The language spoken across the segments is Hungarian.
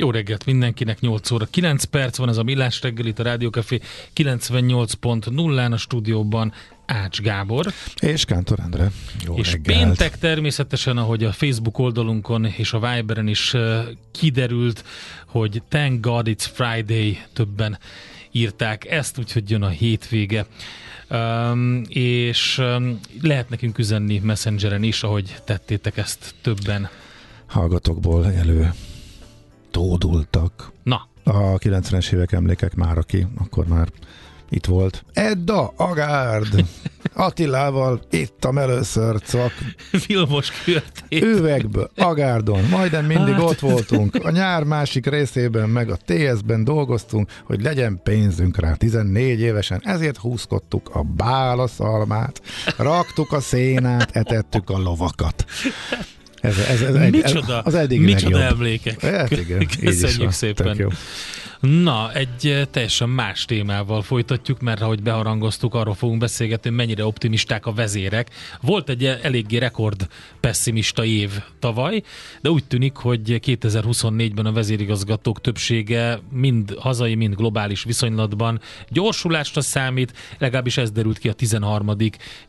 Jó reggelt mindenkinek, 8 óra 9 perc van ez a Millás reggel itt a Rádiókafé 98.0-án a stúdióban Ács Gábor. És Kántor Endre. Jó és reggelt. péntek természetesen, ahogy a Facebook oldalunkon és a Viberen is uh, kiderült, hogy Thank God It's Friday többen írták ezt, úgyhogy jön a hétvége. Um, és um, lehet nekünk üzenni Messengeren is, ahogy tettétek ezt többen. Hallgatókból elő tódultak. Na. A 90-es évek emlékek már, aki akkor már itt volt. Edda Agárd! Attilával ittam először csak. Vilmos kürtét. Üvegből, Agárdon. Majdnem mindig hát. ott voltunk. A nyár másik részében meg a TS-ben dolgoztunk, hogy legyen pénzünk rá 14 évesen. Ezért húzkodtuk a bálaszalmát, raktuk a szénát, etettük a lovakat. Ez, ez, ez, micsoda, az eddig micsoda legjobb. emlékek. Hát igen, Köszönjük szépen. Na, egy eh, teljesen más témával folytatjuk, mert ahogy beharangoztuk, arról fogunk beszélgetni, mennyire optimisták a vezérek. Volt egy eh, eléggé rekord pessimista év tavaly, de úgy tűnik, hogy 2024-ben a vezérigazgatók többsége mind hazai, mind globális viszonylatban gyorsulásra számít, legalábbis ez derült ki a 13.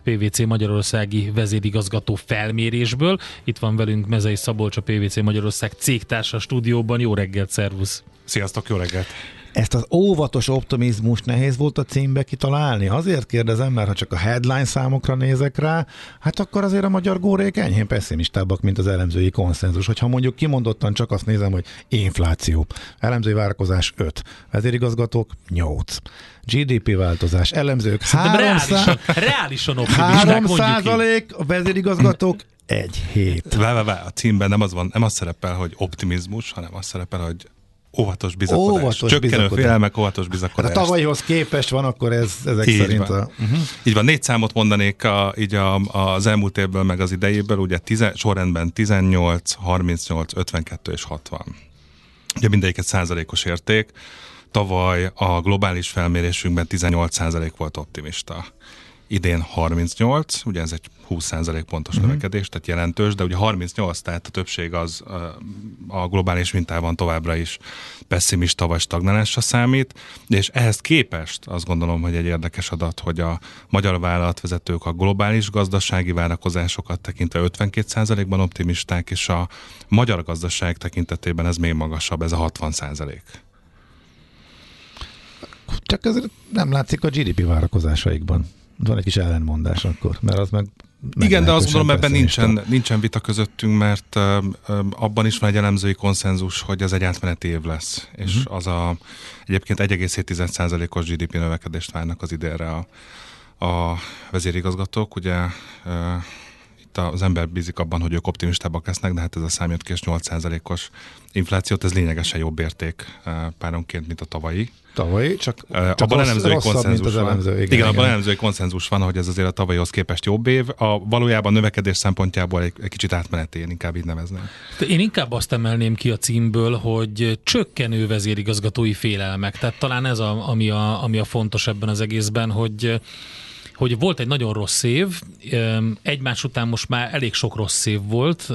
PVC Magyarországi vezérigazgató felmérésből. Itt van velünk Mezei Szabolcs, a PVC Magyarország cégtársa stúdióban. Jó reggelt, szervusz! Sziasztok, jó reggelt! Ezt az óvatos optimizmus nehéz volt a címbe kitalálni? Azért kérdezem, mert ha csak a headline számokra nézek rá, hát akkor azért a magyar górék enyhén pessimistábbak, mint az elemzői konszenzus. Hogyha mondjuk kimondottan csak azt nézem, hogy infláció, elemzői várakozás 5, vezérigazgatók 8. GDP változás, elemzők 3 reálisan, reálisan optimisták, 3 százalék, a vezérigazgatók egy hét. Vá, vá, a címben nem az van, nem az szerepel, hogy optimizmus, hanem az szerepel, hogy óvatos bizakodás. Óvatos Csökkenő bizakodás. félelmek, óvatos bizakodás. Hát a tavalyhoz képest van, akkor ez ezek így szerint van. a... Uh-huh. Így van, négy számot mondanék a, így a, az elmúlt évből, meg az idejéből, ugye tize, sorrendben 18, 38, 52 és 60. Ugye mindegyik egy százalékos érték. Tavaly a globális felmérésünkben 18 százalék volt optimista idén 38, ugye ez egy 20% pontos uh-huh. növekedés, tehát jelentős, de ugye 38, tehát a többség az a globális mintában továbbra is pessimista vagy stagnálásra számít, és ehhez képest azt gondolom, hogy egy érdekes adat, hogy a magyar vállalatvezetők a globális gazdasági várakozásokat tekintve 52%-ban optimisták, és a magyar gazdaság tekintetében ez még magasabb, ez a 60%. Csak ez nem látszik a GDP várakozásaikban van egy kis ellenmondás akkor, mert az meg igen, de azt gondolom, ebben nincsen, nincsen vita közöttünk, mert uh, abban is van egy elemzői konszenzus, hogy ez egy átmeneti év lesz, és uh-huh. az a egyébként 1,7%-os GDP növekedést várnak az idénre a, a vezérigazgatók, ugye uh, itt az ember bízik abban, hogy ők optimistábbak lesznek, de hát ez a szám jött ki, 8%-os inflációt, ez lényegesen jobb érték páronként, mint a tavalyi. Tavalyi, csak, uh, csak abban rossz, elemzői konszenzus van. Elemző, igen, igen, igen, abban elemzői konszenzus van, hogy ez azért a tavalyhoz képest jobb év. A valójában növekedés szempontjából egy, egy kicsit átmeneti, én inkább így nevezném. Én inkább azt emelném ki a címből, hogy csökkenő vezérigazgatói félelmek. Tehát talán ez a, ami, a, ami a fontos ebben az egészben, hogy hogy volt egy nagyon rossz év, egymás után most már elég sok rossz év volt,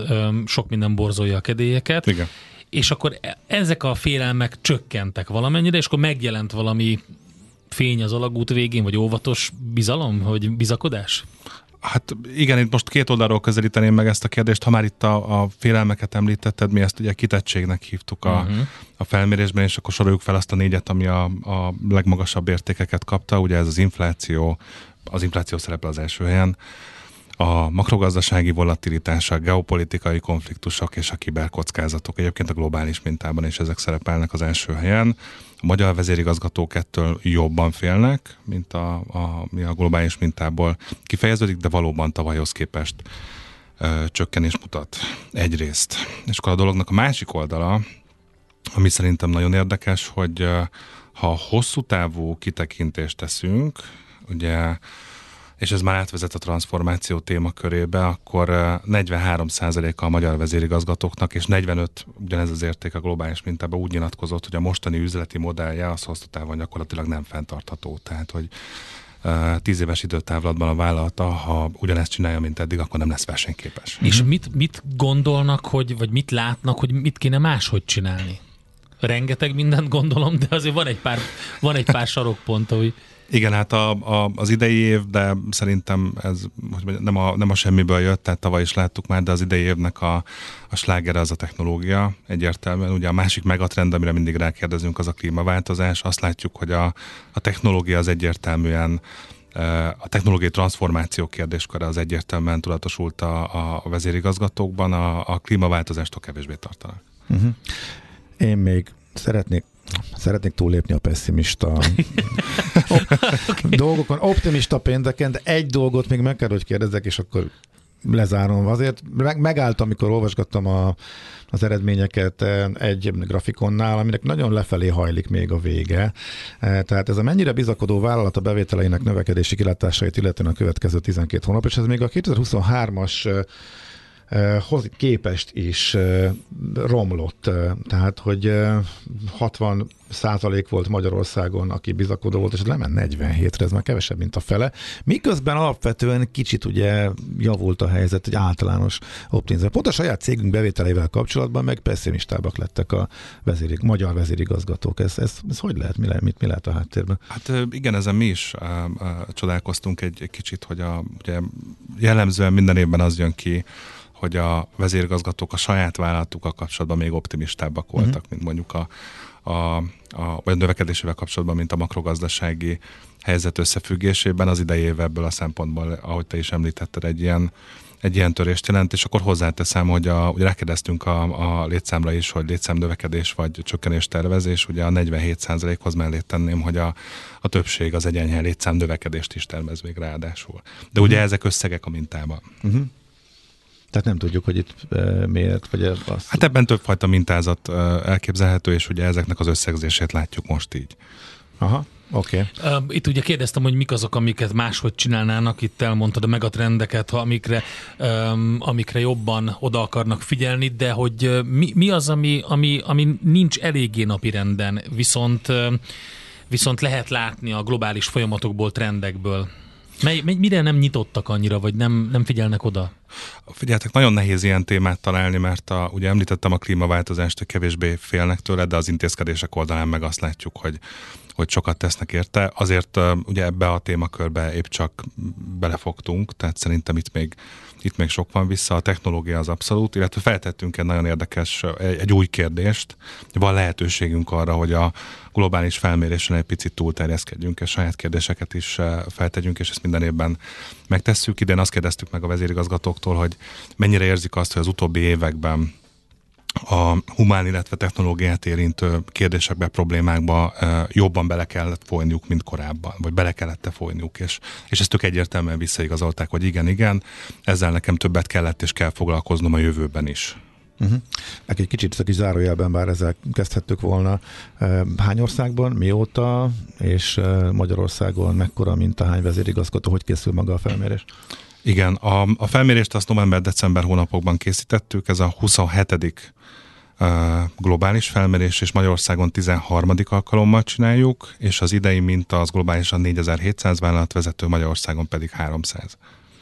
sok minden borzolja a kedélyeket, Igen. és akkor e, ezek a félelmek csökkentek valamennyire, és akkor megjelent valami fény az alagút végén, vagy óvatos bizalom, vagy bizakodás? Hát igen, itt most két oldalról közelíteném meg ezt a kérdést. Ha már itt a, a félelmeket említetted, mi ezt ugye kitettségnek hívtuk a, uh-huh. a felmérésben, és akkor soroljuk fel azt a négyet, ami a, a legmagasabb értékeket kapta. Ugye ez az infláció, az infláció szerepel az első helyen, a makrogazdasági volatilitás, a geopolitikai konfliktusok és a kiberkockázatok egyébként a globális mintában is ezek szerepelnek az első helyen. A magyar vezérigazgatók ettől jobban félnek, mint a, a, a globális mintából kifejeződik, de valóban tavalyhoz képest ö, csökkenés mutat egyrészt. És akkor a dolognak a másik oldala, ami szerintem nagyon érdekes, hogy ö, ha hosszú távú kitekintést teszünk, ugye és ez már átvezet a transformáció témakörébe, akkor 43%-a a magyar vezérigazgatóknak, és 45 ugyanez az érték a globális mintában úgy nyilatkozott, hogy a mostani üzleti modellje az hosszú távon gyakorlatilag nem fenntartható. Tehát, hogy tíz éves időtávlatban a vállalata, ha ugyanezt csinálja, mint eddig, akkor nem lesz versenyképes. És mit, mit gondolnak, hogy, vagy mit látnak, hogy mit kéne máshogy csinálni? rengeteg mindent gondolom, de azért van egy pár, van egy pár sarokpont, hogy igen, hát a, a, az idei év, de szerintem ez hogy nem, a, nem a semmiből jött, tehát tavaly is láttuk már, de az idei évnek a, a sláger az a technológia egyértelműen. Ugye a másik megatrend, amire mindig rákérdezünk, az a klímaváltozás. Azt látjuk, hogy a, a technológia az egyértelműen a technológiai transformáció kérdésköre az egyértelműen tudatosult a, a vezérigazgatókban, a, a klímaváltozástól kevésbé tartanak. Uh-huh. Én még szeretnék Szeretnék túlépni a pessimista dolgokon. Optimista pénteken, de egy dolgot még meg kell, hogy kérdezzek, és akkor lezárom. Azért meg, megálltam, amikor olvasgattam a, az eredményeket eh, egy grafikonnál, aminek nagyon lefelé hajlik még a vége. Eh, tehát ez a mennyire bizakodó vállalat a bevételeinek növekedési kilátásait, illetően a következő 12 hónap, és ez még a 2023-as hoz képest is romlott. Tehát, hogy 60 százalék volt Magyarországon, aki bizakodó volt, és lement 47-re, ez már kevesebb, mint a fele. Miközben alapvetően kicsit ugye javult a helyzet, egy általános optimizmus. Pont a saját cégünk bevételeivel kapcsolatban meg pessimistábbak lettek a vezérig, magyar vezérigazgatók. Ez, ez, ez hogy lehet? Mi, lehet? Mit, mi lehet a háttérben? Hát igen, ezen mi is uh, uh, csodálkoztunk egy, egy kicsit, hogy a, ugye jellemzően minden évben az jön ki, hogy a vezérgazgatók a saját vállalatukkal kapcsolatban még optimistábbak voltak, uh-huh. mint mondjuk a, a, a, vagy a növekedésével kapcsolatban, mint a makrogazdasági helyzet összefüggésében. Az idei év ebből a szempontból, ahogy te is említetted, egy ilyen, egy ilyen törést jelent, és akkor hozzáteszem, hogy a, ugye rákérdeztünk a, a létszámra is, hogy létszám növekedés vagy csökkenés tervezés, ugye a 47%-hoz mellé tenném, hogy a, a többség az egy enyhe létszám növekedést is termez még ráadásul. De ugye uh-huh. ezek összegek a mintában. Uh-huh. Tehát nem tudjuk, hogy itt e, miért, vagy az... Hát ebben többfajta mintázat e, elképzelhető, és ugye ezeknek az összegzését látjuk most így. Aha. Oké. Okay. Itt ugye kérdeztem, hogy mik azok, amiket máshogy csinálnának, itt elmondtad a megatrendeket, ha amikre, um, amikre jobban oda akarnak figyelni, de hogy mi, mi az, ami, ami, ami nincs eléggé napirenden, viszont, viszont lehet látni a globális folyamatokból, trendekből? Mely, mire nem nyitottak annyira, vagy nem, nem figyelnek oda? Figyeltek, nagyon nehéz ilyen témát találni, mert a, ugye említettem a klímaváltozást, hogy kevésbé félnek tőle, de az intézkedések oldalán meg azt látjuk, hogy, hogy sokat tesznek érte. Azért ugye ebbe a témakörbe épp csak belefogtunk, tehát szerintem itt még itt még sok van vissza, a technológia az abszolút, illetve feltettünk egy nagyon érdekes, egy, egy új kérdést. Van lehetőségünk arra, hogy a globális felmérésen egy picit túlterjeszkedjünk, és saját kérdéseket is feltegyünk, és ezt minden évben megtesszük. Idén azt kérdeztük meg a vezérigazgatóktól, hogy mennyire érzik azt, hogy az utóbbi években a humán, illetve technológiát érintő kérdésekbe, problémákba jobban bele kellett folyniuk, mint korábban, vagy bele kellett folyniuk, és, és ezt tök egyértelműen visszaigazolták, hogy igen, igen, ezzel nekem többet kellett és kell foglalkoznom a jövőben is. Uh-huh. egy kicsit a kis zárójelben, bár ezzel kezdhettük volna. Hány országban, mióta, és Magyarországon mekkora mint a hány vezérigazgató, hogy készül maga a felmérés? Igen, a, a felmérést azt november-december hónapokban készítettük, ez a 27 globális felmérés, és Magyarországon 13. alkalommal csináljuk, és az idei minta az globálisan 4700 vállalatvezető, Magyarországon pedig 300.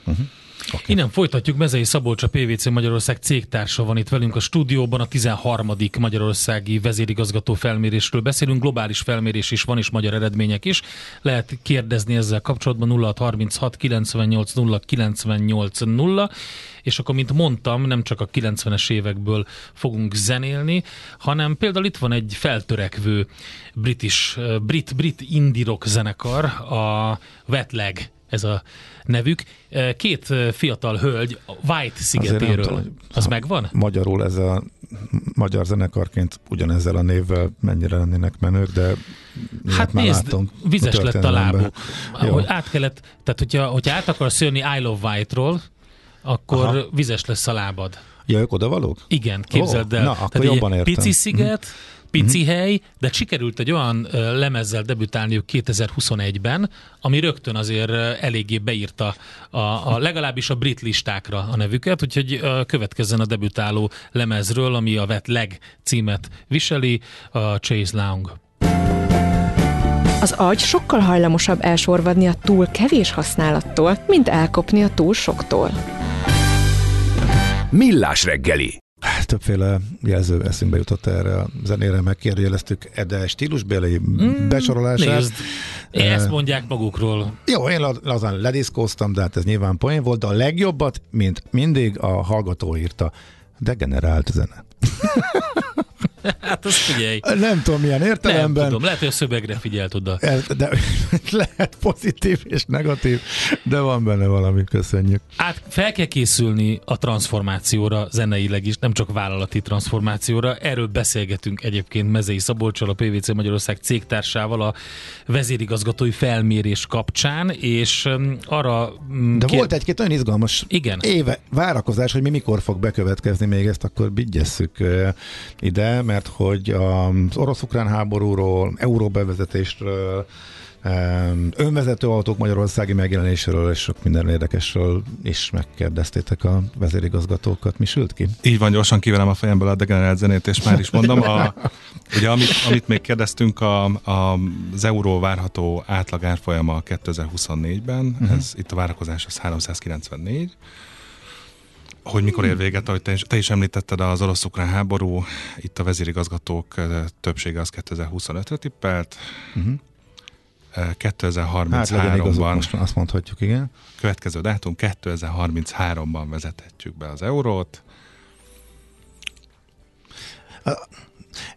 Uh-huh. Okay. Innen folytatjuk, Mezei Szabolcs, a PVC Magyarország cégtársa van itt velünk a stúdióban, a 13. Magyarországi vezérigazgató felmérésről beszélünk, globális felmérés is van, és magyar eredmények is. Lehet kérdezni ezzel kapcsolatban 0636 98 0 98 0, és akkor, mint mondtam, nem csak a 90-es évekből fogunk zenélni, hanem például itt van egy feltörekvő british, brit, brit indie rock zenekar, a Wetleg ez a nevük. Két fiatal hölgy White szigetéről. Tudom, az megvan? Magyarul ez a magyar zenekarként ugyanezzel a névvel mennyire lennének menők, de Hát nézd, látom, vizes a lett a lábuk. Hogy át kellett, tehát hogyha, hogyha át akarsz jönni I Love White-ról, akkor Aha. vizes lesz a lábad. Ja, ők oda valók? Igen, képzeld el. Na, akkor Tehát jobban értem. Pici sziget, mm pici uh-huh. hely, de sikerült egy olyan lemezzel debütálniuk 2021-ben, ami rögtön azért eléggé beírta a, a legalábbis a brit listákra a nevüket, úgyhogy következzen a debütáló lemezről, ami a Vet Leg címet viseli, a Chase Long. Az agy sokkal hajlamosabb elsorvadni a túl kevés használattól, mint elkopni a túl soktól. Millás reggeli Többféle jelző eszünkbe jutott erre a zenére, megkérdőjeleztük Ede stílusbeli mm, besorolását. Nézd, ezt mondják magukról. Jó, én lazán lediszkóztam, de hát ez nyilván poén volt, de a legjobbat, mint mindig a hallgató írta, degenerált zene. Hát azt figyelj. Nem tudom, milyen értelemben. Nem tudom, lehet, hogy a szövegre figyelt oda. De, lehet pozitív és negatív, de van benne valami, köszönjük. Hát fel kell készülni a transformációra, zeneileg is, nem csak vállalati transformációra. Erről beszélgetünk egyébként Mezei Szabolcsal, a PVC Magyarország cégtársával a vezérigazgatói felmérés kapcsán, és um, arra... Um, de kér... volt egy-két nagyon izgalmas Igen. éve várakozás, hogy mi mikor fog bekövetkezni még ezt, akkor vigyesszük uh, ide, mert hogy az orosz-ukrán háborúról, euróbevezetésről, önvezető autók magyarországi megjelenéséről és sok minden érdekesről is megkérdeztétek a vezérigazgatókat. Mi sült ki? Így van, gyorsan kivelem a fejemből a degenerált zenét, és már is mondom, a, ugye amit, amit még kérdeztünk, a, a, az euró várható átlag árfolyama 2024-ben, uh-huh. ez itt a várakozás az 394, hogy mikor ér véget, ahogy te is, te is említetted, az orosz-ukrán háború, itt a vezérigazgatók többsége az 2025-re tippelt, uh-huh. 2033-ban hát azt mondhatjuk, igen. Következő dátum 2033-ban vezethetjük be az eurót.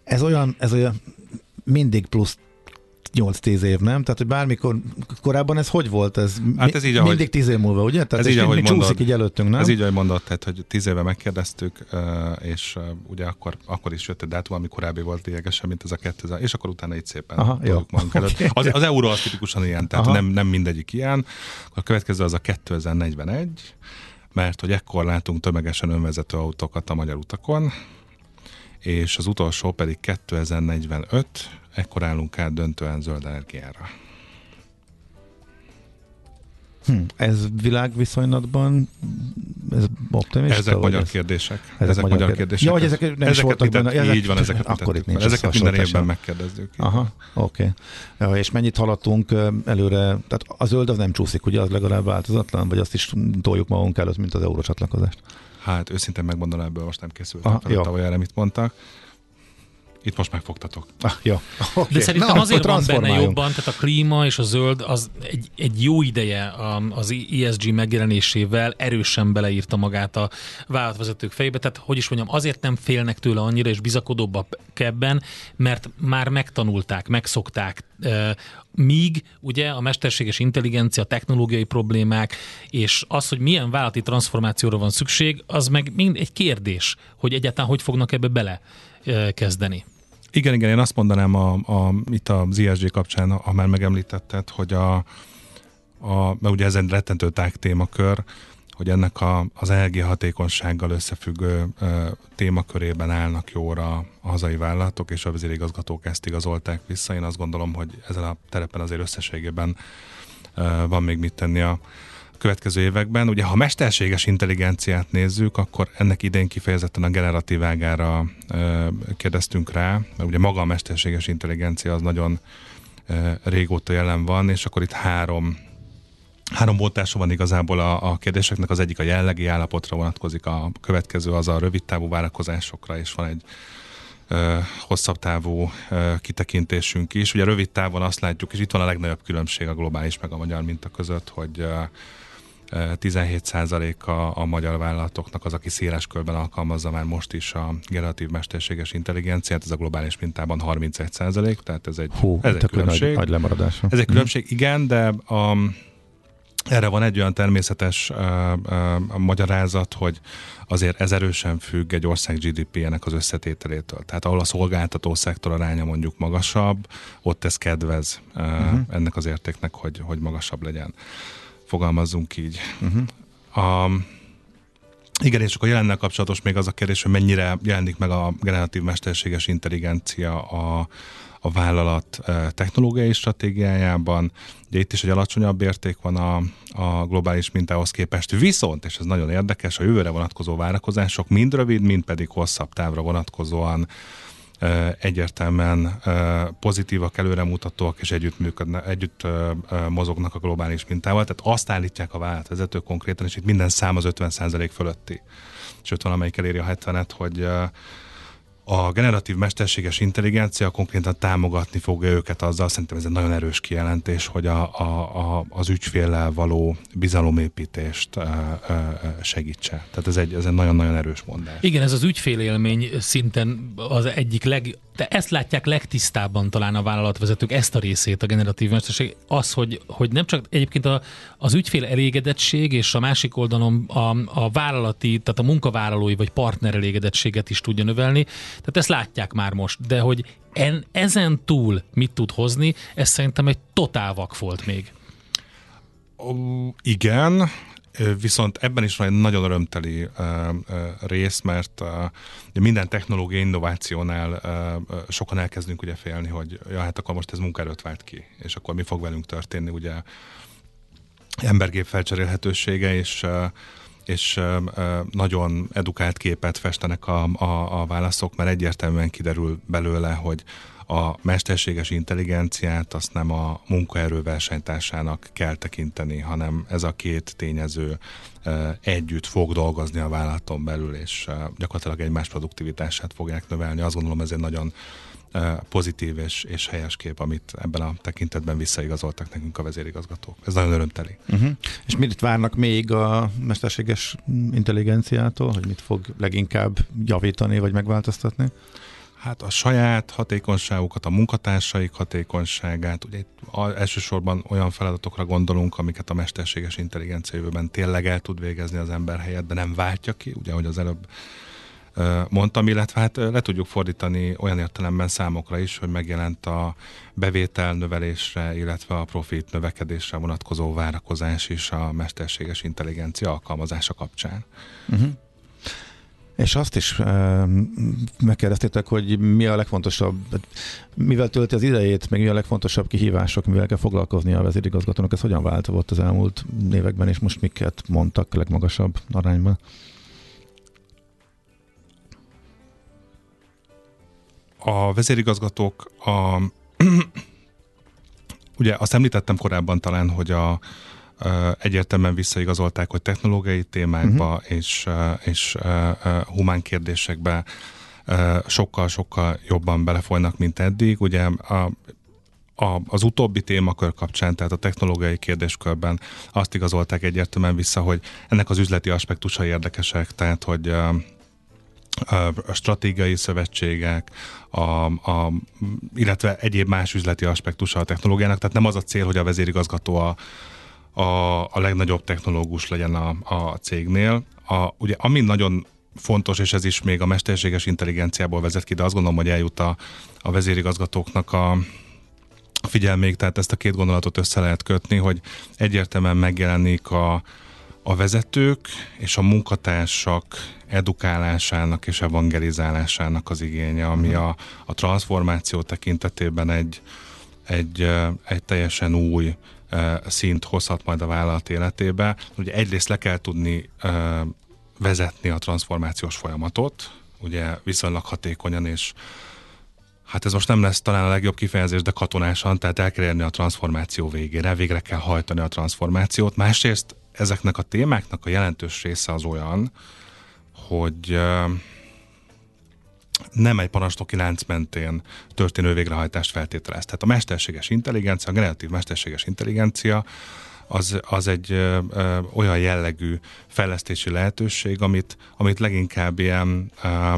Ez olyan, ez olyan mindig plusz 8-10 év, nem? Tehát, hogy bármikor, korábban ez hogy volt? Ez, hát ez így, ahogy, mindig 10 év múlva, ugye? Tehát ez így, ahogy mondod, így előttünk, nem? Ez így, ahogy mondott, tehát, hogy 10 éve megkérdeztük, és ugye akkor, akkor is jött egy dátum, ami korábbi volt lényegesen, mint ez a 2000, és akkor utána így szépen Aha, jó. magunk okay. Az, az euró az tipikusan ilyen, tehát nem, nem mindegyik ilyen. A következő az a 2041, mert hogy ekkor látunk tömegesen önvezető autókat a magyar utakon, és az utolsó pedig 2045, ekkor állunk át döntően zöld energiára. Hm, ez világviszonylatban ez optimista? Ezek magyar ez? kérdések. Ezek, ezek magyar kérdések. Hogy ezek nem ezeket is voltak benne. Ezek, így van, ezeket akkor itt nincs Ezeket minden évben megkérdezzük. Aha, oké. Okay. Ja, és mennyit haladtunk előre? Tehát a zöld az nem csúszik, ugye az legalább változatlan, vagy azt is toljuk magunk előtt, mint az eurócsatlakozást? Hát őszintén megmondanám, ebből most nem készültem fel tavaly erre, mit mondtak. Itt most megfogtatok. Ah, jó. Okay. De szerintem Na, azért van benne jobban, tehát a klíma és a zöld az egy, egy jó ideje az ESG megjelenésével erősen beleírta magát a vállalatvezetők fejébe, tehát hogy is mondjam, azért nem félnek tőle annyira és bizakodóbbak ebben, mert már megtanulták, megszokták, míg ugye a mesterséges intelligencia, technológiai problémák, és az, hogy milyen vállalati transformációra van szükség, az meg mind egy kérdés, hogy egyáltalán hogy fognak ebbe bele kezdeni. Igen, igen, én azt mondanám a, a, itt az ISG kapcsán, ha már megemlítetted, hogy a, a mert ugye ez egy rettentő tág témakör, hogy ennek a, az energiahatékonysággal összefüggő ö, témakörében állnak jóra a hazai vállalatok, és a vezérigazgatók ezt igazolták vissza. Én azt gondolom, hogy ezen a terepen azért összességében ö, van még mit tenni a, következő években. Ugye, ha mesterséges intelligenciát nézzük, akkor ennek idén kifejezetten a generatív ágára kérdeztünk rá, mert ugye maga a mesterséges intelligencia az nagyon régóta jelen van, és akkor itt három Három voltása van igazából a, a kérdéseknek, az egyik a jellegi állapotra vonatkozik, a következő az a rövid távú várakozásokra, és van egy ö, hosszabb távú ö, kitekintésünk is. Ugye rövid távon azt látjuk, és itt van a legnagyobb különbség a globális meg a magyar minta között, hogy ö, 17% a, a magyar vállalatoknak az, aki széles körben alkalmazza már most is a generatív mesterséges intelligenciát, ez a globális mintában 31%, tehát ez egy, Hú, ez egy különbség. Nagy, nagy lemaradás. Ez egy mhm. különbség, igen, de a, erre van egy olyan természetes uh, uh, magyarázat, hogy azért ez erősen függ egy ország GDP-nek az összetételétől. Tehát ahol a szolgáltató szektor aránya mondjuk magasabb, ott ez kedvez uh, uh-huh. ennek az értéknek, hogy, hogy magasabb legyen fogalmazzunk így. Uh-huh. A, igen, és akkor jelennel kapcsolatos még az a kérdés, hogy mennyire jelenik meg a generatív mesterséges intelligencia a, a vállalat technológiai stratégiájában. Ugye itt is egy alacsonyabb érték van a, a globális mintához képest. Viszont, és ez nagyon érdekes, a jövőre vonatkozó várakozások mind rövid, mind pedig hosszabb távra vonatkozóan egyértelműen pozitívak, előremutatóak és együtt, működne, együtt mozognak a globális mintával. Tehát azt állítják a vállalatvezetők konkrétan, és itt minden szám az 50% fölötti. Sőt, valamelyik eléri a 70-et, hogy a generatív mesterséges intelligencia konkrétan támogatni fogja őket azzal, szerintem ez egy nagyon erős kijelentés, hogy a, a, a, az ügyféllel való bizalomépítést a, a, segítse. Tehát ez egy, ez egy nagyon-nagyon erős mondás. Igen, ez az ügyfélélmény szinten az egyik leg, de ezt látják legtisztábban talán a vállalatvezetők, ezt a részét a generatív mesterség, az, hogy, hogy nem csak egyébként a, az ügyfél elégedettség, és a másik oldalon a, a vállalati, tehát a munkavállalói vagy partner elégedettséget is tudja növelni, tehát ezt látják már most, de hogy en, ezen túl mit tud hozni, ez szerintem egy totál vakfolt még. Uh, igen, Viszont ebben is van egy nagyon örömteli uh, rész, mert minden technológiai innovációnál sokan elkezdünk ugye félni, hogy ja, hát akkor most ez munkaerőt vált ki, és akkor mi fog velünk történni, ugye embergép felcserélhetősége, és és nagyon edukált képet festenek a, a, a válaszok, mert egyértelműen kiderül belőle, hogy a mesterséges intelligenciát azt nem a munkaerő versenytársának kell tekinteni, hanem ez a két tényező együtt fog dolgozni a vállalaton belül, és gyakorlatilag egymás produktivitását fogják növelni. Azt gondolom ez egy nagyon pozitív és, és helyes kép, amit ebben a tekintetben visszaigazoltak nekünk a vezérigazgatók. Ez nagyon örömteli. Uh-huh. És mit várnak még a mesterséges intelligenciától, hogy mit fog leginkább javítani vagy megváltoztatni? Hát a saját hatékonyságukat, a munkatársaik hatékonyságát, ugye itt elsősorban olyan feladatokra gondolunk, amiket a mesterséges intelligencia jövőben tényleg el tud végezni az ember helyett, de nem váltja ki, ugye, ahogy az előbb mondtam, illetve hát le tudjuk fordítani olyan értelemben számokra is, hogy megjelent a bevétel növelésre, illetve a profit növekedésre vonatkozó várakozás is a mesterséges intelligencia alkalmazása kapcsán. Uh-huh. És azt is e, megkérdeztétek, hogy mi a legfontosabb, mivel tölti az idejét, meg mi a legfontosabb kihívások, mivel kell foglalkozni a vezérigazgatónak, ez hogyan változott az elmúlt években, és most miket mondtak legmagasabb arányban? A vezérigazgatók a ugye azt említettem korábban talán, hogy a, egyértelműen visszaigazolták, hogy technológiai témákba uh-huh. és, és humán kérdésekbe sokkal-sokkal jobban belefolynak, mint eddig. Ugye a, a, az utóbbi témakör kapcsán, tehát a technológiai kérdéskörben azt igazolták egyértelműen vissza, hogy ennek az üzleti aspektusa érdekesek, tehát hogy a stratégiai szövetségek, a, a, illetve egyéb más üzleti aspektusa a technológiának. Tehát nem az a cél, hogy a vezérigazgató a, a, a legnagyobb technológus legyen a, a cégnél. A, ugye, ami nagyon fontos, és ez is még a mesterséges intelligenciából vezet ki, de azt gondolom, hogy eljut a, a vezérigazgatóknak a figyelmék, tehát ezt a két gondolatot össze lehet kötni, hogy egyértelműen megjelenik a, a vezetők és a munkatársak edukálásának és evangelizálásának az igénye, ami a, a transformáció tekintetében egy, egy, egy teljesen új szint hozhat majd a vállalat életébe. Ugye egyrészt le kell tudni vezetni a transformációs folyamatot, ugye viszonylag hatékonyan és Hát ez most nem lesz talán a legjobb kifejezés, de katonásan, tehát el kell érni a transformáció végére, végre kell hajtani a transformációt. Másrészt ezeknek a témáknak a jelentős része az olyan, hogy nem egy parancsnoki lánc mentén történő végrehajtást feltételez. Tehát a mesterséges intelligencia, a generatív mesterséges intelligencia az, az egy ö, ö, olyan jellegű fejlesztési lehetőség, amit, amit leginkább ilyen ö,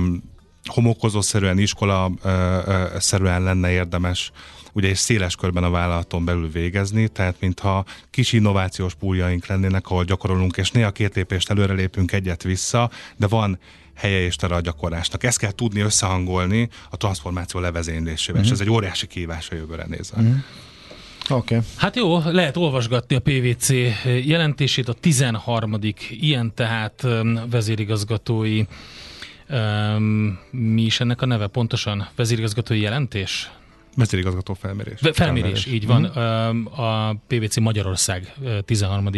homokozószerűen, iskola-szerűen lenne érdemes ugye és széles körben a vállalaton belül végezni, tehát mintha kis innovációs púljaink lennének, ahol gyakorolunk, és néha két lépést előre lépünk egyet vissza, de van helye és tere a gyakorlásnak. Ezt kell tudni összehangolni a transformáció levezénylésével, mm-hmm. és ez egy óriási kihívás a jövőre nézve. Mm-hmm. Oké. Okay. Hát jó, lehet olvasgatni a PVC jelentését, a 13. ilyen tehát vezérigazgatói, um, mi is ennek a neve pontosan? Vezérigazgatói jelentés? Vezérigazgató felmérés. Felmérés, felmérés. így van. Mm. A PVC Magyarország 13.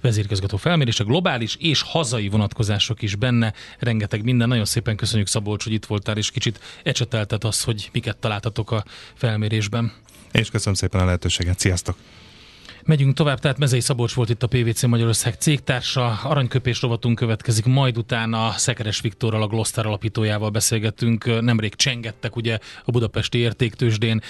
vezérigazgató felmérés, a globális és hazai vonatkozások is benne, rengeteg minden. Nagyon szépen köszönjük Szabolcs, hogy itt voltál, és kicsit ecseteltet az, hogy miket találtatok a felmérésben. És köszönöm szépen a lehetőséget. Sziasztok! Megyünk tovább, tehát Mezei Szabolcs volt itt a PVC Magyarország cégtársa, aranyköpés rovatunk következik, majd utána Szekeres Viktorral, a Gloster alapítójával beszélgettünk, nemrég csengettek ugye a budapesti értéktősdén,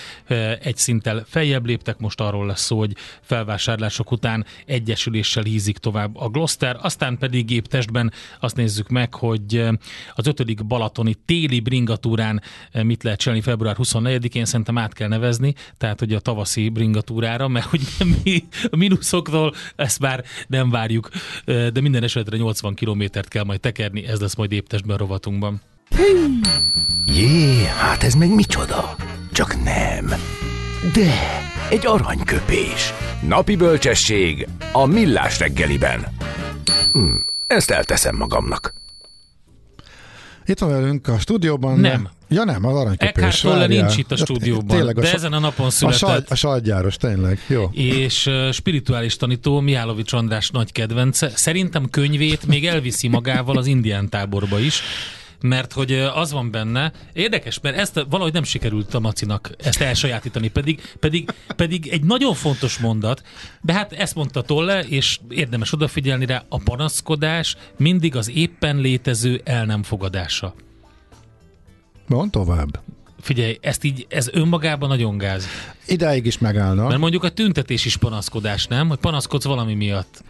egy szinttel feljebb léptek, most arról lesz szó, hogy felvásárlások után egyesüléssel hízik tovább a Gloster, aztán pedig gép testben azt nézzük meg, hogy az ötödik balatoni téli bringatúrán mit lehet csinálni február 24-én, szerintem át kell nevezni, tehát hogy a tavaszi bringatúrára, mert hogy mi a mínuszoktól ezt már nem várjuk, de minden esetre 80 kilométert kell majd tekerni, ez lesz majd éptestben rovatunkban. Jé, hát ez meg micsoda? Csak nem. De, egy aranyköpés. Napi bölcsesség a millás reggeliben. Hm, ezt elteszem magamnak. Itt van velünk a stúdióban. Nem. Ja nem, az aranyköpés. Eckhart Tolle nincs itt a stúdióban, tényleg, a de ezen a napon született. A, saj, a tényleg, jó. És uh, spirituális tanító Mihálovics András nagy kedvence. Szerintem könyvét még elviszi magával az indián táborba is mert hogy az van benne, érdekes, mert ezt valahogy nem sikerült a Macinak ezt elsajátítani, pedig, pedig, pedig egy nagyon fontos mondat, de hát ezt mondta Tolle, és érdemes odafigyelni rá, a panaszkodás mindig az éppen létező el nem fogadása. Mond tovább. Figyelj, ezt így, ez önmagában nagyon gáz. Idáig is megállna. Mert mondjuk a tüntetés is panaszkodás, nem? Hogy panaszkodsz valami miatt.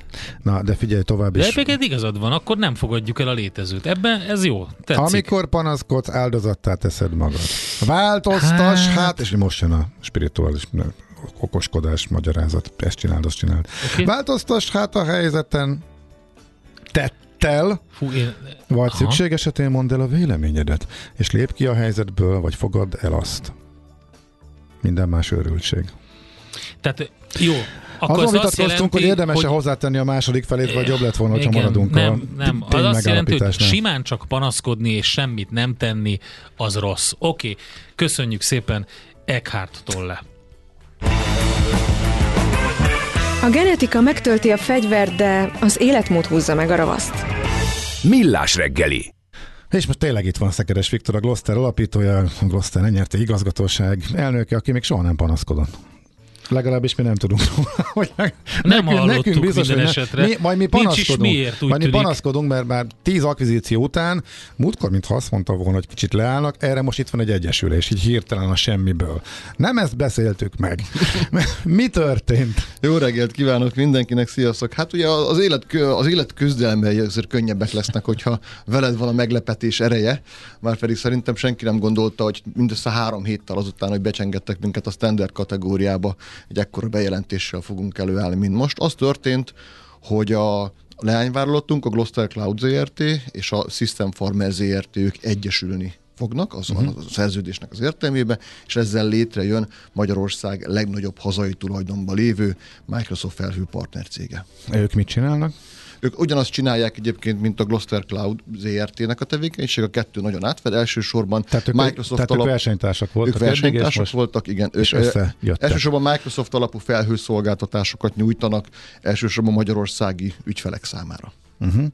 Na, de figyelj tovább is. De egyébként igazad van, akkor nem fogadjuk el a létezőt. Ebben ez jó. Tetszik. Amikor panaszkodsz, áldozattá teszed magad. Változtas, hát, hát és most jön a spirituális okoskodás, magyarázat. Ezt csináld, azt csináld. Okay. Változtas hát a helyzeten, tett tel, Fú, én... vagy Aha. szükség esetén mondd el a véleményedet, és lép ki a helyzetből, vagy fogadd el azt. Minden más őrültség. Tehát jó, akkor Azon vitatkoztunk, hogy érdemes-e hogy... hozzátenni a második felét, vagy jobb lett volna, ha maradunk nem, a Nem, az azt jelenti, hogy simán csak panaszkodni és semmit nem tenni, az rossz. Oké, okay. köszönjük szépen Eckhart Tolle. A genetika megtölti a fegyvert, de az életmód húzza meg a ravaszt. Millás reggeli. És most tényleg itt van Szekeres Viktor, a Gloster alapítója, a Gloster nyerte igazgatóság elnöke, aki még soha nem panaszkodott. Legalábbis mi nem tudunk róla. Hogy nem nekünk, nekünk biztos, minden hogy esetre. Mi, majd mi panaszkodunk, miért, majd mi panaszkodunk, mert már tíz akvizíció után, múltkor, mintha azt mondta volna, hogy kicsit leállnak, erre most itt van egy egyesülés, így hirtelen a semmiből. Nem ezt beszéltük meg. mi történt? Jó reggelt kívánok mindenkinek, sziasztok! Hát ugye az élet, az élet küzdelmei azért könnyebbek lesznek, hogyha veled van a meglepetés ereje, már pedig szerintem senki nem gondolta, hogy mindössze három héttel azután, hogy becsengettek minket a standard kategóriába, egy ekkora bejelentéssel fogunk előállni, mint most. Az történt, hogy a leányvállalatunk, a Gloster Cloud ZRT és a System Farmer ZRT ők egyesülni fognak, az uh-huh. a szerződésnek az értelmében, és ezzel létrejön Magyarország legnagyobb hazai tulajdonban lévő Microsoft felhő partner cége. Ők mit csinálnak? Ők ugyanazt csinálják egyébként, mint a Gloster Cloud ZRT-nek a tevékenység, a kettő nagyon átfed. Elsősorban tehát ők, Microsoft tehát alap... ők versenytársak voltak. Ők versenytársak most... voltak, igen. És ők, elsősorban Microsoft alapú felhőszolgáltatásokat nyújtanak, elsősorban magyarországi ügyfelek számára. Uh-huh.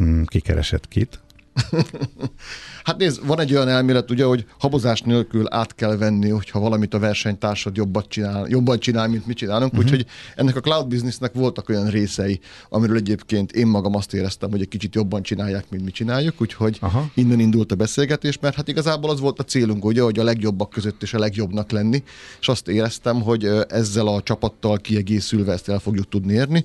Mm, ki keresett kit? Hát nézd, van egy olyan elmélet, ugye, hogy habozás nélkül át kell venni, hogyha valamit a versenytársad jobban csinál, jobban csinál, mint mi csinálunk. Uh-huh. Úgyhogy ennek a cloud businessnek voltak olyan részei, amiről egyébként én magam azt éreztem, hogy egy kicsit jobban csinálják, mint mi csináljuk, úgyhogy Aha. innen indult a beszélgetés, mert hát igazából az volt a célunk, ugye, hogy a legjobbak között és a legjobbnak lenni, és azt éreztem, hogy ezzel a csapattal kiegészülve ezt el fogjuk tudni érni.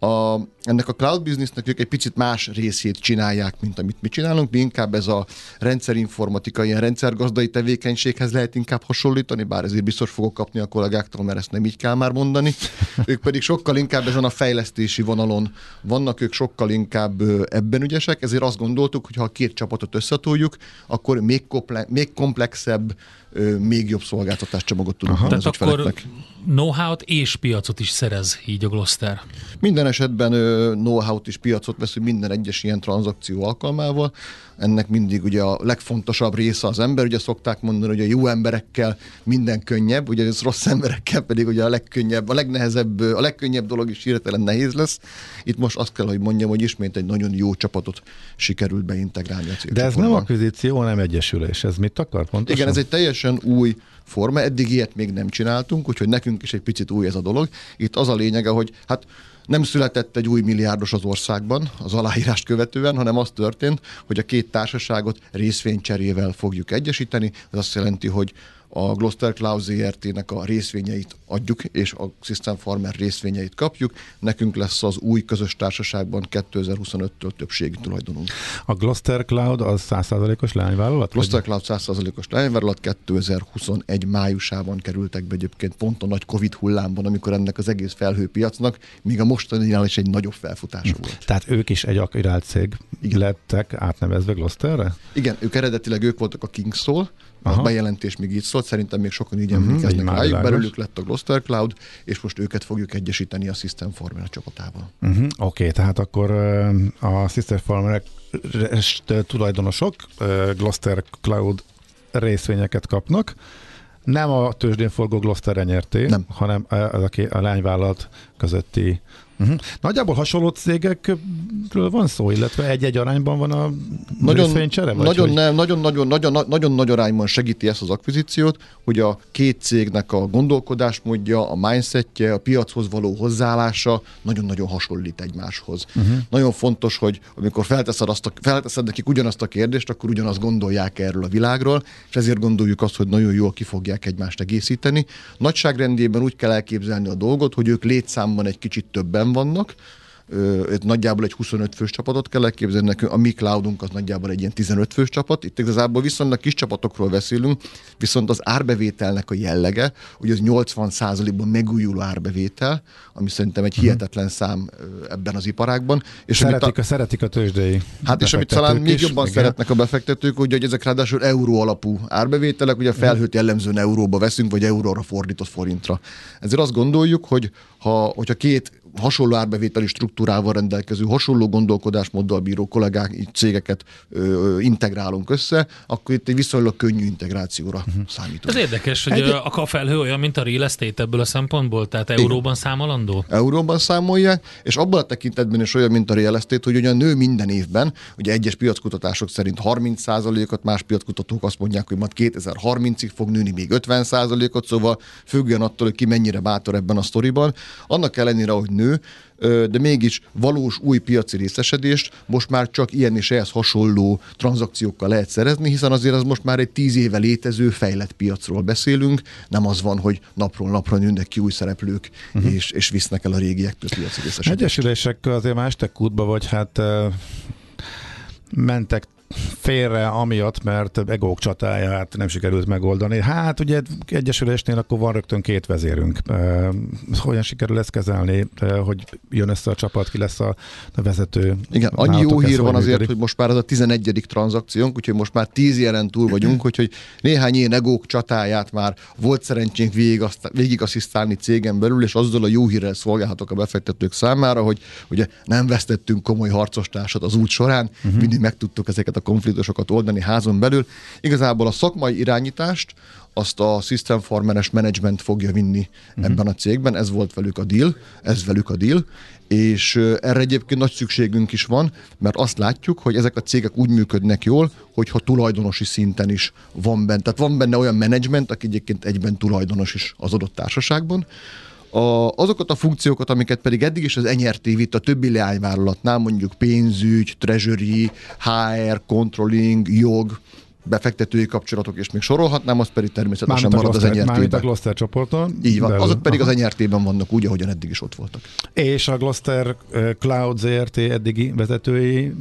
A, ennek a cloud businessnek ők egy picit más részét csinálják, mint amit mi csinálunk. Mi inkább ez a rendszerinformatika, ilyen rendszergazdai tevékenységhez lehet inkább hasonlítani, bár ezért biztos fogok kapni a kollégáktól, mert ezt nem így kell már mondani. Ők pedig sokkal inkább ezen a fejlesztési vonalon vannak, ők sokkal inkább ebben ügyesek, ezért azt gondoltuk, hogy ha a két csapatot összetoljuk, akkor még, komple- még komplexebb még jobb szolgáltatáscsomagot tudunk Tehát az akkor know-how-t és piacot is szerez így a Gloster. Minden esetben ö, know-how-t és piacot veszünk minden egyes ilyen tranzakció alkalmával. Ennek mindig ugye a legfontosabb része az ember, ugye szokták mondani, hogy a jó emberekkel minden könnyebb, ugye az rossz emberekkel pedig ugye a legkönnyebb, a legnehezebb, a legkönnyebb dolog is hirtelen nehéz lesz. Itt most azt kell, hogy mondjam, hogy ismét egy nagyon jó csapatot sikerült beintegrálni a De ez nem akvizíció, hanem egyesülés. Ez mit akar pontosan? Igen, ez egy teljesen új forma, eddig ilyet még nem csináltunk, úgyhogy nekünk is egy picit új ez a dolog. Itt az a lényege, hogy hát nem született egy új milliárdos az országban az aláírást követően, hanem az történt, hogy a két társaságot részvénycserével fogjuk egyesíteni. Ez azt jelenti, hogy a Gloster Cloud ZRT-nek a részvényeit adjuk, és a System Farmer részvényeit kapjuk. Nekünk lesz az új közös társaságban 2025-től többségi tulajdonunk. A Gloster Cloud az 100%-os leányvállalat? Gloster Cloud 100%-os leányvállalat 2021 májusában kerültek be egyébként pont a nagy Covid hullámban, amikor ennek az egész felhőpiacnak, míg a mostaninál is egy nagyobb felfutása hm. volt. Tehát ők is egy akvirált cég Igen. lettek átnevezve Glosterre? Igen, ők eredetileg ők voltak a Kingstól, Aha. A bejelentés még így szólt, szerintem még sokan így mhm, emlékeznek uh-huh, rájuk. Belőlük lett a Gloster Cloud, és most őket fogjuk egyesíteni a System Farmer csapatával. Uh-huh, Oké, okay, tehát akkor a System Farmer tulajdonosok Gloster Cloud részvényeket kapnak, nem a tőzsdén forgó Gloster nyerté, nem. hanem az a, a lányvállalat közötti Uh-huh. Nagyjából hasonló cégekről van szó, illetve egy-egy arányban van a nagyon? Vagy nagyon, hogy... nem, nagyon, nagyon, nagyon, nagyon nagy arányban segíti ezt az akvizíciót, hogy a két cégnek a gondolkodásmódja, a mindsetje, a piachoz való hozzáállása nagyon-nagyon hasonlít egymáshoz. Uh-huh. Nagyon fontos, hogy amikor felteszed, azt a, felteszed nekik ugyanazt a kérdést, akkor ugyanazt gondolják erről a világról, és ezért gondoljuk azt, hogy nagyon jól ki fogják egymást egészíteni. Nagyságrendében úgy kell elképzelni a dolgot, hogy ők létszámban egy kicsit többen vannak, itt nagyjából egy 25 fős csapatot kell elképzelni nekünk, a mi cloudunk az nagyjából egy ilyen 15 fős csapat. Itt igazából viszonylag kis csapatokról beszélünk, viszont az árbevételnek a jellege, hogy az 80%-ban megújuló árbevétel, ami szerintem egy mhm. hihetetlen szám ebben az iparágban. És szeretik, a, a, szeretik a tőzsdei Hát és amit talán még jobban igen. szeretnek a befektetők, hogy, hogy ezek ráadásul euró alapú árbevételek, ugye a felhőt jellemzően euróba veszünk, vagy euróra fordított forintra. Ezért azt gondoljuk, hogy ha, hogyha két hasonló árbevételi struktúrával rendelkező, hasonló gondolkodásmóddal bíró kollégák, cégeket ö, integrálunk össze, akkor itt egy viszonylag könnyű integrációra uh-huh. számítunk. Ez érdekes, hogy egy... a felhő olyan, mint a real estate ebből a szempontból, tehát euróban Igen. számolandó? Euróban számolják, és abban a tekintetben is olyan, mint a real estate, hogy ugyan nő minden évben, ugye egyes piackutatások szerint 30%-ot, más piackutatók azt mondják, hogy majd 2030-ig fog nőni még 50%-ot, szóval függően attól, hogy ki mennyire bátor ebben a sztoriban. Annak ellenére, hogy nő, de mégis valós új piaci részesedést most már csak ilyen és ehhez hasonló tranzakciókkal lehet szerezni, hiszen azért az most már egy tíz éve létező fejlett piacról beszélünk, nem az van, hogy napról napra nőnek ki új szereplők, uh-huh. és, és visznek el a régiektől piaci részesedést. Egyesülések azért más kútba, vagy hát mentek félre amiatt, mert egók csatáját nem sikerült megoldani. Hát ugye egyesülésnél akkor van rögtön két vezérünk. Hogyan sikerül ezt kezelni, hogy jön össze a csapat, ki lesz a, vezető? Igen, annyi jó hír van azért, hogy most már ez a 11. tranzakciónk, úgyhogy most már 10 jelen túl vagyunk, úgyhogy néhány ilyen egók csatáját már volt szerencsénk végig, végig asszisztálni cégen belül, és azzal a jó hírrel szolgálhatok a befektetők számára, hogy ugye nem vesztettünk komoly harcostársat az út során, uh-huh. mindig meg tudtuk ezeket a konfliktusokat oldani házon belül. Igazából a szakmai irányítást azt a System Farmeres Management fogja vinni uh-huh. ebben a cégben, ez volt velük a deal, ez velük a deal, és erre egyébként nagy szükségünk is van, mert azt látjuk, hogy ezek a cégek úgy működnek jól, hogyha tulajdonosi szinten is van benne. Tehát van benne olyan menedzsment, aki egyébként egyben tulajdonos is az adott társaságban, a, azokat a funkciókat, amiket pedig eddig is az NRT vitt a többi leányvállalatnál, mondjuk pénzügy, treasury, HR, controlling, jog, befektetői kapcsolatok, és még sorolhatnám, az pedig természetesen marad az enyertében. Mármint a Gloster csoporton. Így van, belül. azok pedig Aha. az enyertében vannak úgy, ahogyan eddig is ott voltak. És a Gloster Cloud ZRT eddigi vezetői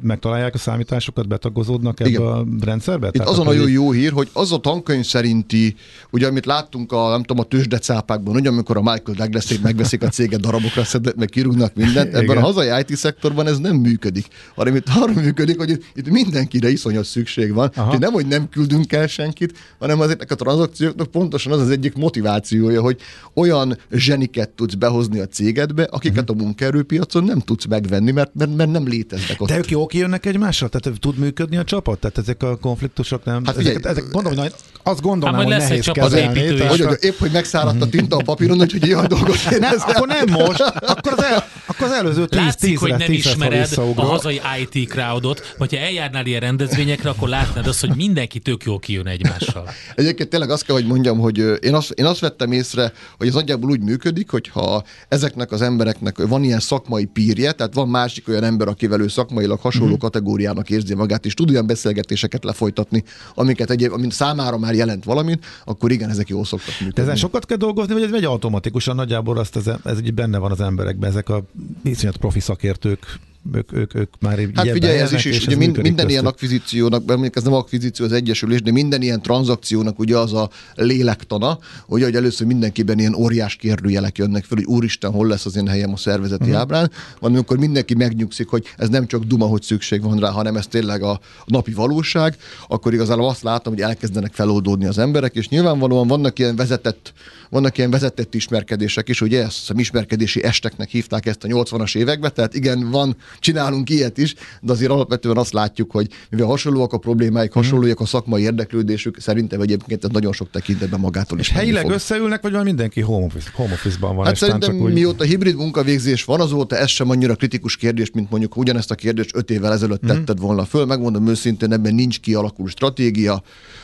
megtalálják a számításokat, betagozódnak ebbe Igen. a rendszerbe? Itt az a nagyon jó hír, hogy az a tankönyv szerinti, ugye amit láttunk a, nem tudom, a tőzsdecápákban, ugye amikor a Michael douglas megveszik a céget darabokra, szednek, meg kirúgnak mindent, ebben Igen. a hazai IT szektorban ez nem működik, hanem itt arra működik, hogy itt mindenkire iszonyos szükség van, Aha. nem, hogy nem küldünk el senkit, hanem ezeknek a tranzakcióknak pontosan az az egyik motivációja, hogy olyan zseniket tudsz behozni a cégedbe, akiket uh-huh. a munkaerőpiacon nem tudsz megvenni, mert, mert, mert nem léteznek ott. De ők jók jönnek egymással? Tehát tud működni a csapat? Tehát ezek a konfliktusok nem... Hát figyelj, ezek, ezek, gondolom, hogy azt gondolom, hát, hogy nehéz kezelni. Hogy, hogy épp, hogy megszáradt a tinta a papíron, hogy ilyen dolgot ne, Akkor nem most, akkor az, el, akkor az előző tíz, Látszik, tíz, hogy nem ismered a hazai IT crowdot, vagy ha eljárnál ilyen rendezvényekre, akkor látnád azt, hogy mindenki tök jól kijön egymással. Egyébként tényleg azt kell, hogy mondjam, hogy én azt, én azt vettem észre, hogy ez nagyjából úgy működik, hogy ha ezeknek az embereknek van ilyen szakmai pírje, tehát van másik olyan ember, akivel ő szakmailag hasonló mm-hmm. kategóriának érzi magát, és tud olyan beszélgetéseket lefolytatni, amiket egyéb, amint számára már jelent valamit, akkor igen, ezek jól szoktak működni. De ezen sokat kell dolgozni, vagy ez megy automatikusan nagyjából azt ez, ez így benne van az emberekben, ezek a iszonyat profi szakértők ők, ők, ők már így Hát figyelj, ez is, is ugye mind, minden köztük. ilyen akvizíciónak, mert ez nem akvizíció, az egyesülés, de minden ilyen tranzakciónak ugye az a lélektana, hogy, hogy először mindenkiben ilyen óriás kérdőjelek jönnek fel, hogy úristen, hol lesz az én helyem a szervezeti uh-huh. ábrán, van, amikor mindenki megnyugszik, hogy ez nem csak duma, hogy szükség van rá, hanem ez tényleg a napi valóság, akkor igazából azt látom, hogy elkezdenek feloldódni az emberek, és nyilvánvalóan vannak ilyen vezetett, vannak ilyen vezetett ismerkedések is, ugye ezt a ismerkedési esteknek hívták ezt a 80-as években, tehát igen, van csinálunk ilyet is, de azért alapvetően azt látjuk, hogy mivel hasonlóak a problémáik, mhm. hasonlóak a szakmai érdeklődésük, szerintem egyébként ez nagyon sok tekintetben magától is. És helyileg fog. összeülnek, vagy van mindenki home, office, home office-ban van? Hát szerintem csak úgy... mióta hibrid munkavégzés van, azóta ez sem annyira kritikus kérdés, mint mondjuk ugyanezt a kérdést öt évvel ezelőtt mm-hmm. tetted volna föl. Megmondom őszintén, ebben nincs kialakult stratégia.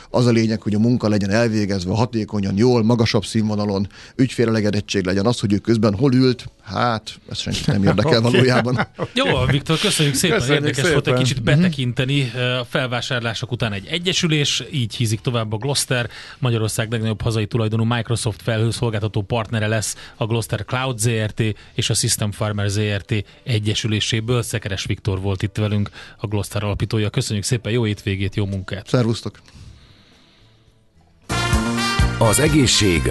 Az a lényeg, hogy a munka legyen elvégezve hatékonyan, jól, magasabb színvonalon, ügyfélelegedettség legyen az, hogy ő közben hol ült, hát ez senki nem érdekel valójában. Jó, Viktor, köszönjük szépen, köszönjük érdekes szépen. volt egy kicsit betekinteni a felvásárlások után egy egyesülés, így hízik tovább a Gloster, Magyarország legnagyobb hazai tulajdonú Microsoft felhőszolgáltató partnere lesz a Gloster Cloud ZRT és a System Farmer ZRT egyesüléséből. Szekeres Viktor volt itt velünk, a Gloster alapítója. Köszönjük szépen, jó étvégét, jó munkát! Szervusztok! Az egészség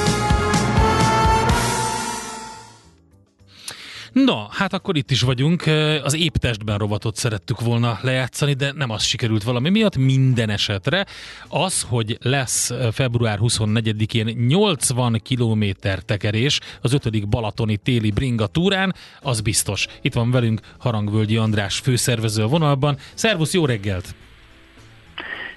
Na, hát akkor itt is vagyunk. Az épp testben rovatot szerettük volna lejátszani, de nem az sikerült valami miatt. Minden esetre az, hogy lesz február 24-én 80 km tekerés az 5. Balatoni téli bringa túrán, az biztos. Itt van velünk Harangvölgyi András főszervező a vonalban. Szervusz, jó reggelt!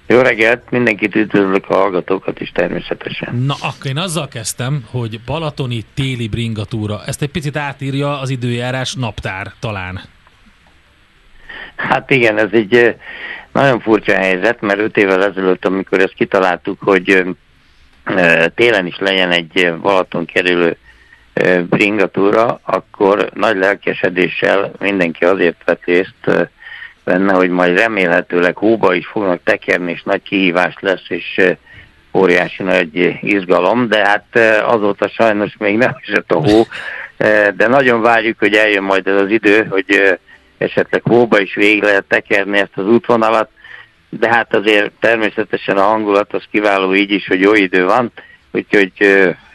Jó reggelt, mindenkit üdvözlök a hallgatókat is természetesen. Na, akkor én azzal kezdtem, hogy Balatoni téli bringatúra. Ezt egy picit átírja az időjárás naptár talán. Hát igen, ez egy nagyon furcsa helyzet, mert öt évvel ezelőtt, amikor ezt kitaláltuk, hogy télen is legyen egy Balaton kerülő bringatúra, akkor nagy lelkesedéssel mindenki azért vett részt, benne, hogy majd remélhetőleg hóba is fognak tekerni, és nagy kihívás lesz, és óriási nagy izgalom, de hát azóta sajnos még nem esett a hó, de nagyon várjuk, hogy eljön majd ez az idő, hogy esetleg hóba is végig lehet tekerni ezt az útvonalat, de hát azért természetesen a hangulat az kiváló így is, hogy jó idő van, úgyhogy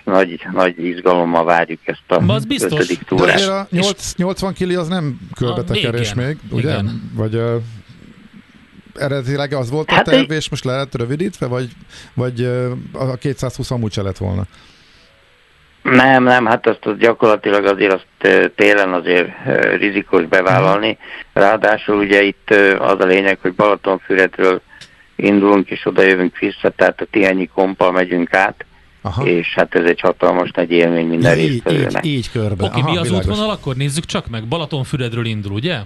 nagy, nagy izgalommal várjuk ezt a az biztos. ötödik túrát. De a 8, 80 kili az nem körbetekerés még, ugye? Igen. Vagy uh, eredetileg az volt hát a terv, és most lehet rövidítve, vagy, vagy uh, a 220 amúgy se lett volna? Nem, nem, hát azt gyakorlatilag azért azt télen azért rizikos bevállalni. Ráadásul ugye itt az a lényeg, hogy Balatonfüredről indulunk és oda jövünk vissza, tehát a Tihanyi kompal megyünk át, Aha. és hát ez egy hatalmas nagy élmény minden ja, résztvevőnek. Így, így körbe. Oké, okay, mi az világos. útvonal, akkor nézzük csak meg. Balatonfüredről indul, ugye?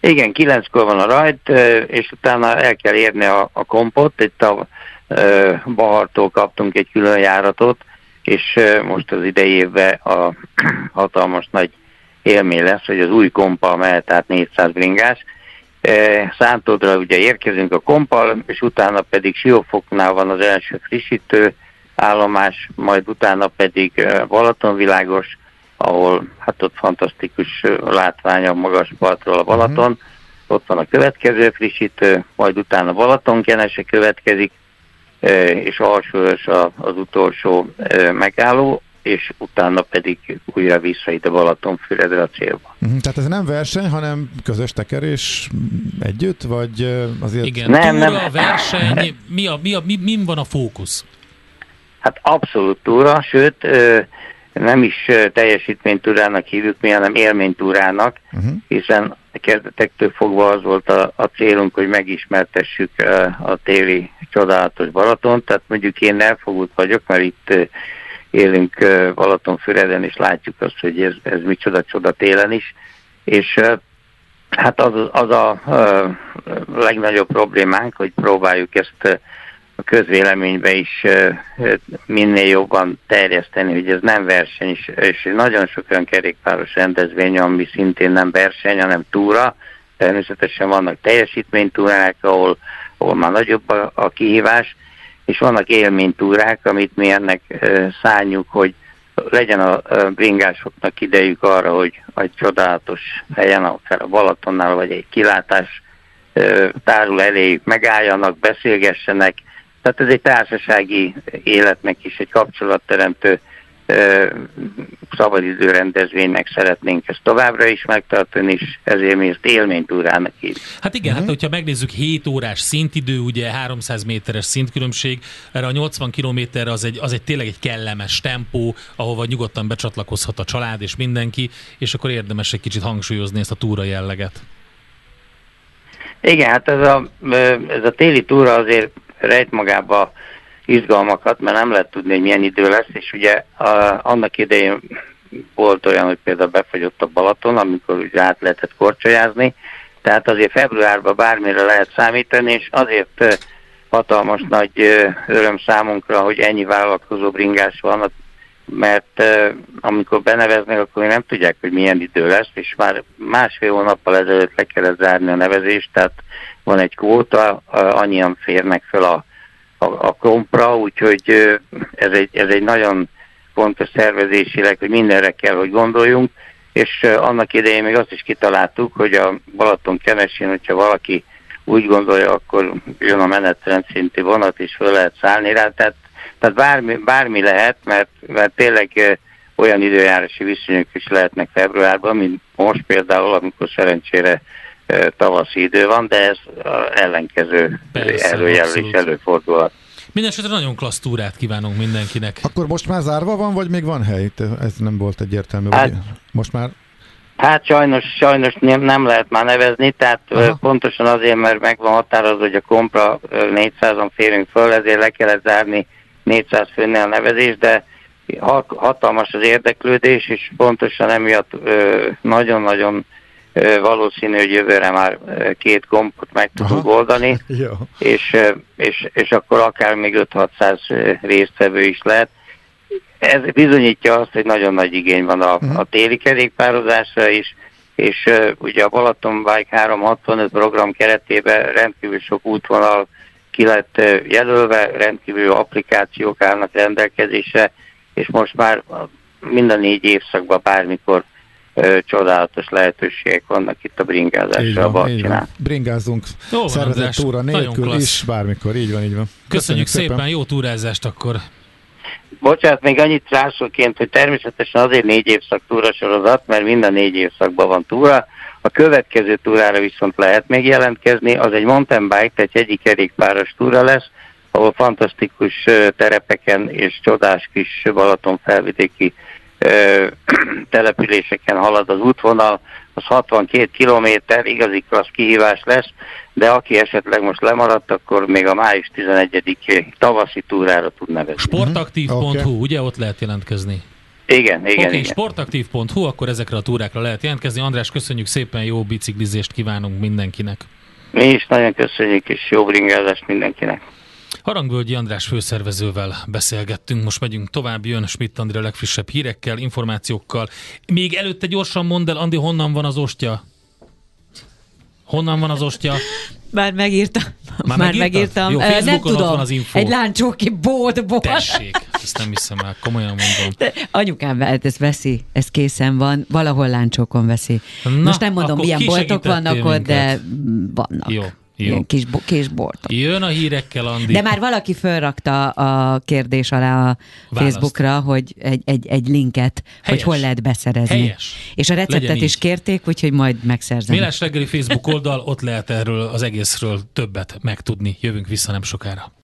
Igen, kilenckor van a rajt, és utána el kell érni a, a kompot, itt a Bahartól kaptunk egy külön járatot, és most az idei évben a hatalmas nagy élmény lesz, hogy az új kompa mehet át 400 bringás, E, Szántódra ugye érkezünk a kompal, és utána pedig Siófoknál van az első frissítő állomás, majd utána pedig e, Balatonvilágos, ahol hát ott fantasztikus látvány a magas partról a Balaton. Uh-huh. Ott van a következő frissítő, majd utána Balatonkenese következik, és alsóös az utolsó megálló, és utána pedig újra vissza ide Balatonfüredre a célba. Uh-huh. Tehát ez nem verseny, hanem közös tekerés együtt, vagy azért... Igen, nem, túra, nem. verseny, mi, a, mi, a, mi, mi van a fókusz? Hát abszolút túra, sőt, nem is teljesítménytúrának hívjuk mi, hanem élménytúrának, uh-huh. hiszen a kezdetektől fogva az volt a, a célunk, hogy megismertessük a téli csodálatos Balaton, tehát mondjuk én elfogult vagyok, mert itt élünk Balatonfüreden, és látjuk azt, hogy ez, ez micsoda csoda télen is, és hát az, az a, legnagyobb problémánk, hogy próbáljuk ezt a közvéleménybe is minél jobban terjeszteni, hogy ez nem verseny, és nagyon sok olyan kerékpáros rendezvény, ami szintén nem verseny, hanem túra. Természetesen vannak teljesítménytúrák, ahol, ahol már nagyobb a, a kihívás, és vannak élménytúrák, amit mi ennek szálljuk, hogy legyen a bringásoknak idejük arra, hogy egy csodálatos helyen, akár a Balatonnál, vagy egy kilátás tárul eléjük megálljanak, beszélgessenek, tehát ez egy társasági életnek is egy kapcsolatteremtő szabadidő rendezvénynek szeretnénk ezt továbbra is megtartani, és ezért mi ezt élménytúrának így. Hát igen, uh-huh. hát mhm. hogyha megnézzük 7 órás szintidő, ugye 300 méteres szintkülönbség, erre a 80 kilométerre az egy, az egy tényleg egy kellemes tempó, ahova nyugodtan becsatlakozhat a család és mindenki, és akkor érdemes egy kicsit hangsúlyozni ezt a túra jelleget. Igen, hát ez a, ez a téli túra azért rejt magába izgalmakat, mert nem lehet tudni, hogy milyen idő lesz, és ugye a, annak idején volt olyan, hogy például befagyott a Balaton, amikor ugye át lehetett korcsolyázni, tehát azért februárban bármire lehet számítani, és azért hatalmas nagy öröm számunkra, hogy ennyi vállalkozó bringás van, mert amikor beneveznek, akkor nem tudják, hogy milyen idő lesz, és már másfél hónappal ezelőtt le kellett zárni a nevezést, tehát van egy kvóta, annyian férnek fel a, a, a kompra, úgyhogy ez egy, ez egy nagyon fontos szervezésileg, hogy mindenre kell, hogy gondoljunk, és annak idején még azt is kitaláltuk, hogy a Balaton kenesén, hogyha valaki úgy gondolja, akkor jön a menetrend szinti vonat, és föl lehet szállni rá, tehát, tehát bármi, bármi lehet, mert, mert tényleg olyan időjárási viszonyok is lehetnek februárban, mint most például, amikor szerencsére tavaszi idő van, de ez ellenkező előjel is előfordulhat. Mindenesetre nagyon klassz túrát kívánunk mindenkinek. Akkor most már zárva van, vagy még van hely? Ez nem volt egyértelmű. Hát, most már Hát sajnos, sajnos nem lehet már nevezni, tehát Aha. pontosan azért, mert meg van határozva, hogy a kompra 400-on férünk föl, ezért le kellett zárni 400 főnél a nevezés, de hatalmas az érdeklődés, és pontosan emiatt nagyon-nagyon valószínű, hogy jövőre már két gombot meg tudunk Aha. oldani, és, és, és akkor akár még 5-600 résztvevő is lehet. Ez bizonyítja azt, hogy nagyon nagy igény van a, uh-huh. a téli kerékpározásra is, és uh, ugye a Balaton Bike 365 program keretében rendkívül sok útvonal ki lett uh, jelölve, rendkívül applikációk állnak rendelkezésre, és most már mind a négy évszakban bármikor csodálatos lehetőségek vannak itt a bringázásra a Balcsinál. Bringázunk jó szervezett túra nélkül is, bármikor, így van, így van. Köszönjük, Köszönjük szépen. szépen, jó túrázást akkor! Bocsánat, még annyit rászóként, hogy természetesen azért négy évszak túra sorozat, mert minden négy évszakban van túra. A következő túrára viszont lehet még jelentkezni, az egy mountain bike, tehát egy kerékpáros túra lesz, ahol fantasztikus terepeken és csodás kis Balaton felvidéki településeken halad az útvonal, az 62 kilométer, igazi klassz kihívás lesz, de aki esetleg most lemaradt, akkor még a május 11 tavaszi túrára tud nevezni. Sportaktív.hu, okay. ugye ott lehet jelentkezni? Igen, igen. Oké, okay, sportaktív.hu, akkor ezekre a túrákra lehet jelentkezni. András, köszönjük szépen, jó biciklizést kívánunk mindenkinek. Mi is nagyon köszönjük, és jó bringázást mindenkinek. Harangvölgyi András főszervezővel beszélgettünk, most megyünk tovább, jön Schmidt André legfrissebb hírekkel, információkkal. Még előtte gyorsan mondd el, Andi, honnan van az ostya? Honnan van az ostya? Már megírtam. Már, Már megírtam. Jó, nem tudom. Van az info. Egy láncsóki boltból. Tessék. ezt nem hiszem el, komolyan mondom. De anyukám hát ez veszi, ez készen van, valahol láncsokon veszi. Na, Most nem mondom, milyen boltok vannak ott, de minket. vannak. Jó, jó. Kis, kis boltok. Jön a hírekkel, Andi. De már valaki fölrakta a kérdés alá a Választ. Facebookra, hogy egy, egy, egy linket, Helyes. hogy hol lehet beszerezni. Helyes. És a receptet Legyen is így. kérték, úgyhogy majd megszerzem. Mélás reggeli Facebook oldal, ott lehet erről az egészről többet megtudni. Jövünk vissza nem sokára.